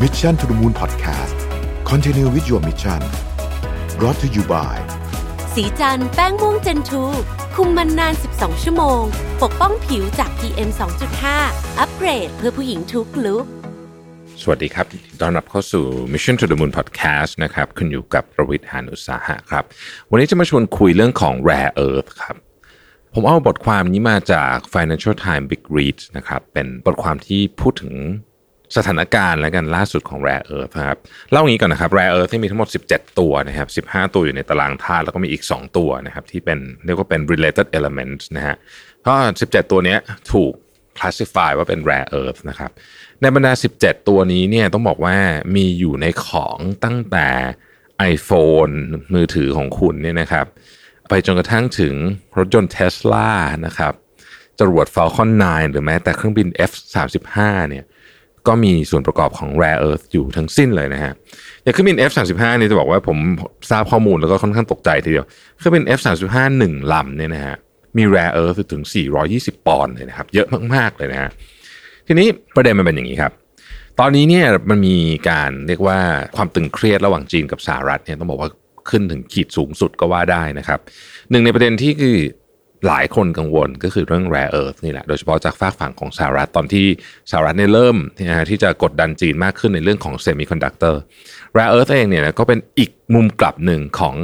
Mission to the Moon Podcast Continue with your mission brought to you by สีจันแป้งม่วงเจนทูคุมมันนาน 12 ชั่วโมง ปกป้องผิวจาก PM 2.5 อัปเกรดเพื่อผู้หญิงทุกลุกสวัสดีครับยินดีต้อนรับเข้าสู่ Mission to the Moon Podcast นะครับคุณอยู่กับประวิทย์หานุสาหะครับ วันนี้จะมาชวนคุยเรื่องของ Rare Earth ครับ ผมเอาบทความนี้มาจาก Financial Times Big Read นะครับ เป็นบทความที่พูดถึง สถานการณ์และกันล่าสุดของ Rare Earth ครับเล่าอย่างนี้ก่อนนะครับ Rare Earth ที่มีทั้งหมด 17 ตัวนะครับ15 ตัวอยู่ในตารางธาตุแล้วก็มีอีก 2 ตัวนะครับที่เป็นเรียกว่าเป็น related elements นะฮะก็17 ตัวนี้ถูก classify ว่าเป็น rare earth นะครับในบรรดา 17 ตัวนี้เนี่ยต้องบอกว่ามีอยู่ในของตั้งแต่ iPhone มือถือของคุณเนี่ยนะครับไปจนกระทั่งถึงรถยนต์ Tesla นะครับจรวด Falcon 9 หรือแม้แต่เครื่องบิน F35 เนี่ย ก็มีส่วนประกอบของ rare earth อยู่ทั้งสิ้นเลยนะฮะอย่างเครื่องบิน F35 นี่จะบอกว่าผมทราบข้อมูลแล้วก็ค่อนข้างตกใจทีเดียวเครื่องบิน F35 หนึ่งลำเนี่ยนะฮะมี rare earth ถึง 420 ปอนด์เลยนะครับ เยอะมาก ๆ เลยนะฮะทีนี้ประเด็นมันเป็นอย่างนี้ครับ ตอนนี้เนี่ยมันมีการเรียกว่าความตึงเครียดระหว่างจีนกับสหรัฐเนี่ยต้องบอกว่าขึ้นถึงขีดสูงสุดก็ว่าได้นะครับ หนึ่งในประเด็นที่คือ หลายคนกังวลก็คือเรื่อง rare earth นี่แหละโดยเฉพาะจากฝากฝั่งของสหรัฐตอนที่สหรัฐเนี่ยเริ่มนะฮะที่จะกดดันจีนมากขึ้นในเรื่องของ semiconductor rare earth เองเนี่ยก็เป็นอีกมุมกลับหนึ่งของ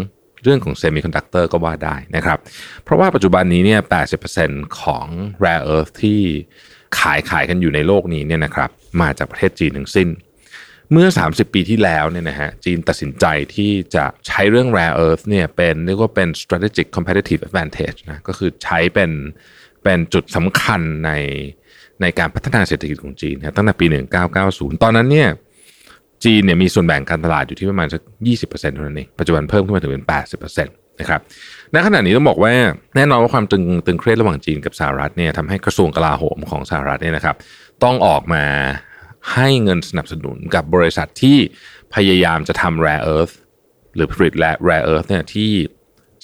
เรื่องของ semiconductor ก็ว่าได้นะครับ เพราะว่าปัจจุบันนี้เนี่ย80%ของ rare earth ที่ขายขายกันอยู่ในโลกนี้เนี่ยนะครับมาจากประเทศจีนทั้งสิ้น เมื่อ 30 ปีที่แล้วเนี่ยนะฮะจีนตัดสินใจที่จะใช้เรื่อง rare earth เนี่ยเป็นเรียกว่าเป็น strategic competitive advantage นะก็คือใช้เป็นเป็นจุดสำคัญในในการพัฒนาเศรษฐกิจของจีนนะตั้งแต่ปี 1990 ตอนนั้นเนี่ยจีนเนี่ยมีส่วนแบ่งการตลาดอยู่ที่ประมาณสัก 20%เท่านั้นเอง ปัจจุบันเพิ่มขึ้นมาถึงเป็น 80%นะครับณขณะนี้ต้องบอกว่าแน่นอนว่าความตึงตึงเครียดระหว่างจีนกับสหรัฐเนี่ยทำให้กระทรวงกลาโหมของสหรัฐเนี่ยนะครับ ต้องออกมา ให้เงินสนับสนุนกับบริษัทที่พยายามจะทำ rare earth หรือผลิตและ rare earth เนี่ยที่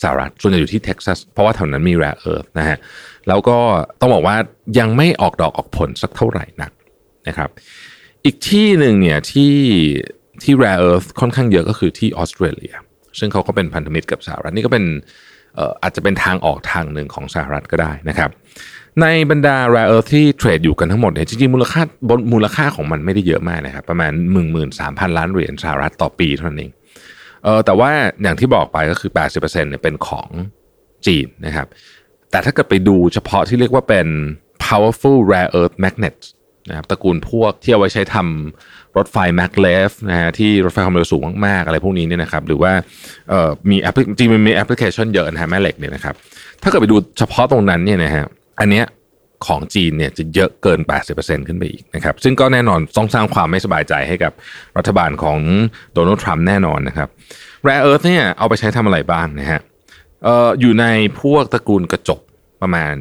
สหรัฐส่วนใหญ่อยู่ที่เท็กซัสเพราะว่าแถวนั้นมี rare earth นะฮะแล้วก็ต้องบอกว่ายังไม่ออกดอกออกผลสักเท่าไหร่นักนะครับ อีกที่หนึ่งเนี่ยที่ที่ rare earth ค่อนข้างเยอะก็คือที่ออสเตรเลีย ซึ่งเขาก็เป็นพันธมิตรกับสหรัฐนี่ก็เป็นอาจจะเป็นทางออกทางหนึ่งของสหรัฐก็ได้นะครับ ในบรรดา rare earth ที่เทรดอยู่กันทั้งหมดเนี่ยจริงๆมูลค่าบนมูลค่าของมันไม่ได้เยอะมากนะครับประมาณ 1 3 0 0 0 ล้านเหรียญสหรัฐต่อปีเท่านั้นเองเออแต่ว่าอย่างที่บอกไปก็คือ 80%เนี่ยเป็นของจีนนะครับ แต่ถ้าเกิดไปดูเฉพาะที่เรียกว่าเป็น powerful rare earth magnets นะครับตระกูลพวกที่เอาไว้ใช้ทำรถไฟ maglev นะฮะที่รถไฟความเร็วสูงมากๆ อะไรพวกนี้เนี่ยนะครับหรือว่าเอ่อมีแอปจริงมันมีแอปพลิเคชันเยอะนะฮะแม่เหล็กเนี่ยนะครับถ้าเกิดไปดูเฉพาะตรงนั้นเนี่ยนะฮะ อันเนี้ยของจีนเนี่ยจะเยอะเกิน 80%ขึ้นไปอีกนะครับซึ่งก็แน่นอนต้องสร้างความไม่สบายใจให้กับรัฐบาลของโดนัลด์ทรัมป์แน่นอนนะครับ Rare Earth เนี่ยเอาไปใช้ทำอะไรบ้างนะฮะเอ่ออยู่ในพวกตระกูลกระจกประมาณ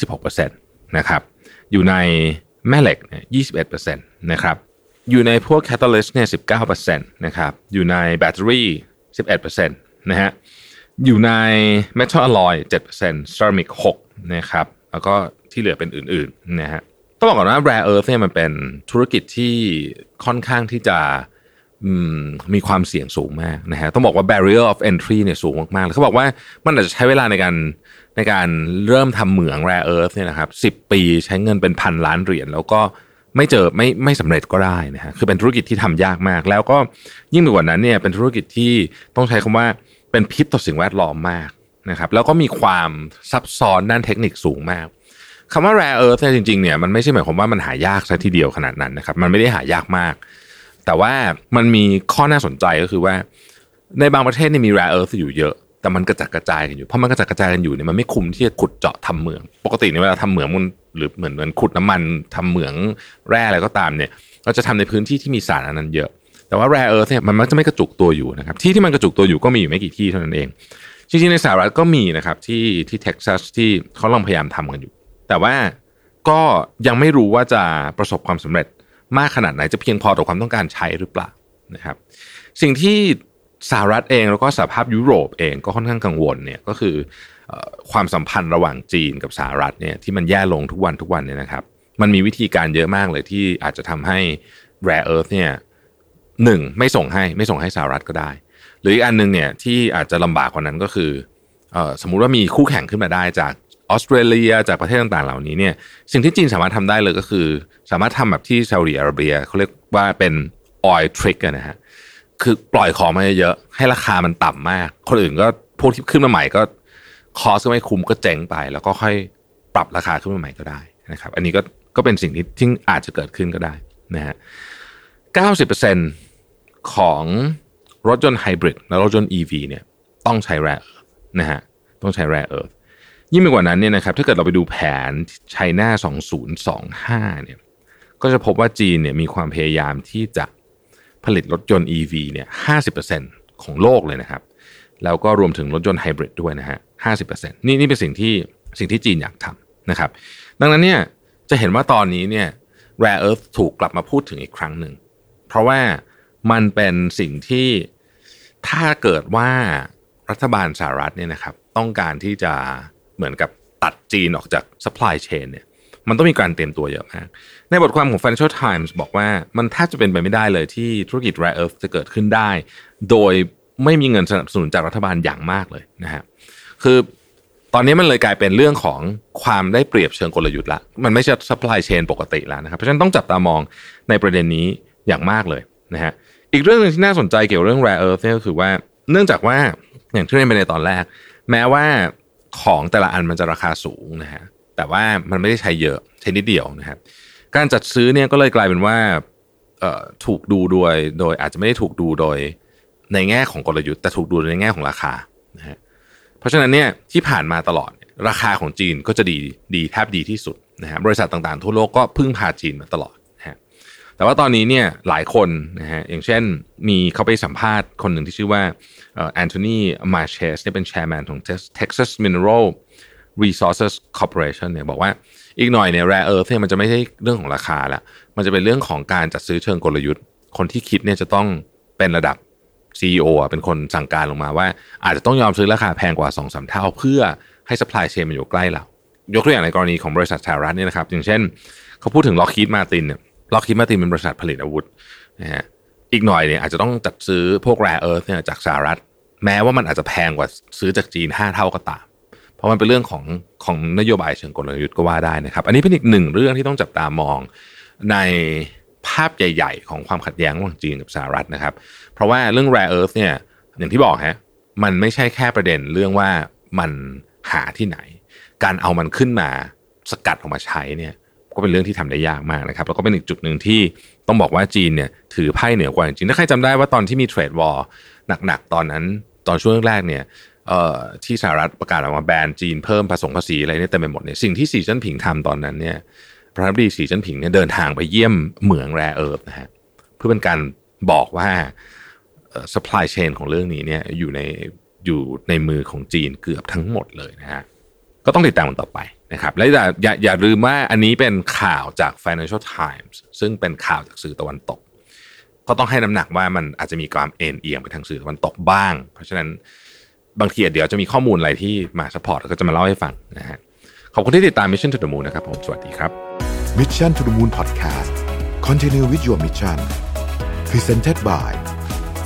26%นะครับอยู่ในแม่เหล็กเนี่ย21%นะครับอยู่ในพวก catalyst เนี่ย19%นะครับอยู่ในแบตเตอรี่ 11%นะฮะอยู่ในเมทัลอลลอย7%เซรามิก6นะครับ แล้วก็ที่เหลือเป็นอื่นๆนะฮะต้องบอกก่อนว่า Rare Earth เนี่ยมันเป็นธุรกิจที่ค่อนข้างที่จะมมีความเสี่ยงสูงมากนะฮะต้องบอกว่า barrier of entry เนี่ยสูงมากๆเลยเขาบอกว่ามันอาจจะใช้เวลาในการในการเริ่มทำเหมือง rare earth เนี่ยนะครับสิปีใช้เงินเป็นพันล้านเหรียญแล้วก็ไม่เจอไม่ไม่สำเร็จก็ได้นะฮะคือเป็นธุรกิจที่ทำยากมาก แล้วก็ยิ่งไปกว่านั้นเนี่ยเป็นธุรกิจที่ต้องใช้คำว่าเป็นพิษต่อสิ่งแวดล้อมมาก นะครับแล้วก็มีความซับซ้อนด้านเทคนิคสูงมากคำว่า rare earth เนี่ยจริงๆเนี่ยมันไม่ใช่หมายความว่ามันหายากซะทีเดียวขนาดนั้นนะครับมันไม่ได้หายากมาก แต่ว่ามันมีข้อน่าสนใจก็คือว่า ในบางประเทศเนี่ยมี rare earth อยู่เยอะแต่มันกระจัดกระจายกันอยู่เพราะมันกระจัดกระจายกันอยู่เนี่ยมันไม่คุ้มที่จะขุดเจาะทำเหมือง ปกติเนี่ยเวลาทำเหมืองมันหรือเหมือนเหมือนขุดน้ำมันทำเหมืองแร่อะไรก็ตามเนี่ยเราจะทำในพื้นที่ที่มีสารอันนั้นเยอะ แต่ว่า rare earth เนี่ยมันมักจะไม่กระจุกตัวอยู่นะครับที่ที่มันกระจุกตัวอยู่ก็มีอยู่ไม่กี่ที่เท่านั้นเอง จริงๆในสหรัฐก็มีนะครับที่ที่เท็กซัสที่เขาลองพยายามทำกันอยู่ แต่ว่าก็ยังไม่รู้ว่าจะประสบความสำเร็จมากขนาดไหนจะเพียงพอต่อความต้องการใช้หรือเปล่านะครับสิ่งที่สหรัฐเองแล้วก็สหภาพยุโรปเองก็ค่อนข้างกังวลเนี่ยก็คือความสัมพันธ์ระหว่างจีนกับสหรัฐเนี่ยที่มันแย่ลงทุกวันทุกวันเนี่ยนะครับ มันมีวิธีการเยอะมากเลยที่อาจจะทำให้ rare earth เนี่ยหนึ่งไม่ส่งให้ไม่ส่งให้สหรัฐก็ได้ หรืออีกอันหนึงเนี่ยที่อาจจะลำบากกว่านั้นก็คือเออสมมุติว่ามีคู่แข่งขึ้นมาได้จากออสเตรเลียจากประเทศต่างๆ เหล่านี้เนี่ยสิ่งที่จีนสามารถทำได้เลยก็คือ สามารถทำแบบที่ซาอุดิอาระเบียเขาเรียกว่าเป็น oil trick นะฮะคือปล่อยของมาเยอะๆให้ราคามันต่ำมาก คนอื่นก็พวกที่ขึ้นมาใหม่ก็คอสก็ไม่คุ้มก็เจ๊งไป แล้วก็ค่อยปรับราคาขึ้นมาใหม่ก็ได้นะครับ อันนี้ก็ก็เป็นสิ่งที่ที่อาจจะเกิดขึ้นก็ได้นะฮะ90%ของ รถยนต์ไฮบริดและรถยนต์ EV เนี่ยต้องใช้แร่เอิร์ธนะฮะต้องใช้แร่เอิร์ธยิ่งไปกว่านั้นเนี่ยนะครับถ้าเกิดเราไปดูแผนไชน่า2025เนี่ยก็จะพบว่าจีนเนี่ยมีความพยายามที่จะผลิตรถยนต์ EV เนี่ย50%ของโลกเลยนะครับ แล้วก็รวมถึงรถยนต์ไฮบริดด้วยนะฮะ50%นี่นี่เป็นสิ่งที่สิ่งที่จีนอยากทำนะครับ ดังนั้นเนี่ยจะเห็นว่าตอนนี้เนี่ย rare earth ถูกกลับมาพูดถึงอีกครั้งหนึ่ง เพราะว่ามันเป็นสิ่งที่ ถ้าเกิดว่ารัฐบาลสหรัฐเนี่ยนะครับ ต้องการที่จะเหมือนกับตัดจีนออกจาก supply chain เนี่ย มันต้องมีการเตรียมตัวเยอะมาก ในบทความของ Financial Times บอกว่ามันแทบจะเป็นไปไม่ได้เลยที่ธุรกิจ rare earth จะเกิดขึ้นได้ โดยไม่มีเงินสนับสนุนจากรัฐบาลอย่างมากเลยนะฮะคือตอนนี้มันเลยกลายเป็นเรื่องของความได้เปรียบเชิงกลยุทธ์ละ มันไม่ใช่ supply chain ปกติแล้วนะครับ เพราะฉะนั้นต้องจับตามองในประเด็นนี้อย่างมากเลยนะฮะ อีกเรื่องหนึงที่น่าสนใจเกี่ยวกับเรื่อง rare earth เนี่ยก็คือว่าเนื่องจากว่าอย่างที่เรียนไปในตอนแรก แม้ว่าของแต่ละอันมันจะราคาสูงนะฮะแต่ว่ามันไม่ได้ใช้เยอะใช้นิดเดียวนะครับ การจัดซื้อเนี่ยก็เลยกลายเป็นว่าถูกดูโดยโดยอาจจะไม่ได้ถูกดูโดยในแง่ของกลยุทธ์แต่ถูกดูในแง่ของราคานะฮะเพราะฉะนั้นเนี่ยที่ผ่านมาตลอดราคาของจีนก็จะดีดีแทบดีที่สุดนะฮะบริษัทต่างๆ ทั่วโลกก็พึ่งพาจีนมาตลอด แต่ว่าตอนนี้เนี่ยหลายคนนะฮะอย่างเช่นมีเขาไปสัมภาษณ์คนหนึ่งที่ชื่อว่าแอนโทนีมาเชสเนี่ยเป็น chairman ของ Texas Mineral Resources Corporation เนี่ยบอกว่าอีกหน่อยเนี่ย rare earth เนี่ยมันจะไม่ใช่เรื่องของราคาละมันจะเป็นเรื่องของการจัดซื้อเชิงกลยุทธ์ คนที่คิดเนี่ยจะต้องเป็นระดับ CEO อะเป็นคนสั่งการลงมาว่า อาจจะต้องยอมซื้อราคาแพงกว่า2-3เท่า เพื่อให้ supply chain มันอยู่ใกล้เรา ยกตัวอย่างในกรณีของบริษัทสหรัฐเนี่ยนะครับ อย่างเช่น เขาพูดถึง Lockheed Martin เนี่ย Lockheed Martin เป็นบริษัทผลิตอาวุธนะฮะอีกหน่อยเนี่ยอาจจะต้องจัดซื้อพวก rare earth เนี่ยจากสหรัฐ แม้ว่ามันอาจจะแพงกว่าซื้อจากจีน 5 เท่าก็ตาม เพราะมันเป็นเรื่องของของนโยบายเชิงกลยุทธ์ก็ว่าได้นะครับ อันนี้เป็นอีกหนึ่งเรื่องที่ต้องจับตามองในภาพใหญ่ ๆ ของความขัดแย้งระหว่างจีนกับสหรัฐนะครับ เพราะว่าเรื่อง rare earth เนี่ยอย่างที่บอกฮะมันไม่ใช่แค่ประเด็นเรื่องว่ามันหาที่ไหน การเอามันขึ้นมาสกัดออกมาใช้เนี่ย ก็เป็นเรื่องที่ทำได้ยากมากนะครับแล้วก็เป็นอีกจุดหนึ่งที่ต้องบอกว่าจีนเนี่ยถือไพ่เหนือกว่าจริงถ้าใครจำได้ว่าตอนที่มีเทรดวอร์หนักๆตอนนั้นตอนช่วงแรกเนี่ยเอ่อที่สหรัฐประกาศออกมาแบนจีนเพิ่มผสมภาษีอะไรเนี่ยเต็มไปหมดเนี่ยสิ่งที่สีจิ้นผิงทำตอนนั้นเนี่ยประธานาธิบดีสีจิ้นผิงเนี่ยเดินทางไปเยี่ยมเหมืองแร่เอิร์ธนะฮะเพื่อเป็นการบอกว่า supply chain ของเรื่องนี้เนี่ยอยู่ในอยู่ในมือของจีนเกือบทั้งหมดเลยนะฮะก็ต้องติดตามมันต่อไป นะครับและอย่าอย่าอย่าลืมว่าอันนี้เป็นข่าวจาก Financial Times ซึ่งเป็นข่าวจากสื่อตะวันตก ก็ต้องให้น้ำหนักว่ามันอาจจะมีความเอ็นเอียงไปทางสื่อตะวันตกบ้าง เพราะฉะนั้นบางทีเดี๋ยวจะมีข้อมูลอะไรที่มา support ก็จะมาเล่าให้ฟังนะฮะขอบคุณที่ติดตาม Mission to the Moon นะครับผมสวัสดีครับ Mission to the Moon Podcast Continue with your mission Presented by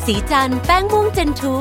ศรีจันทร์แป้งม่วง Gen Two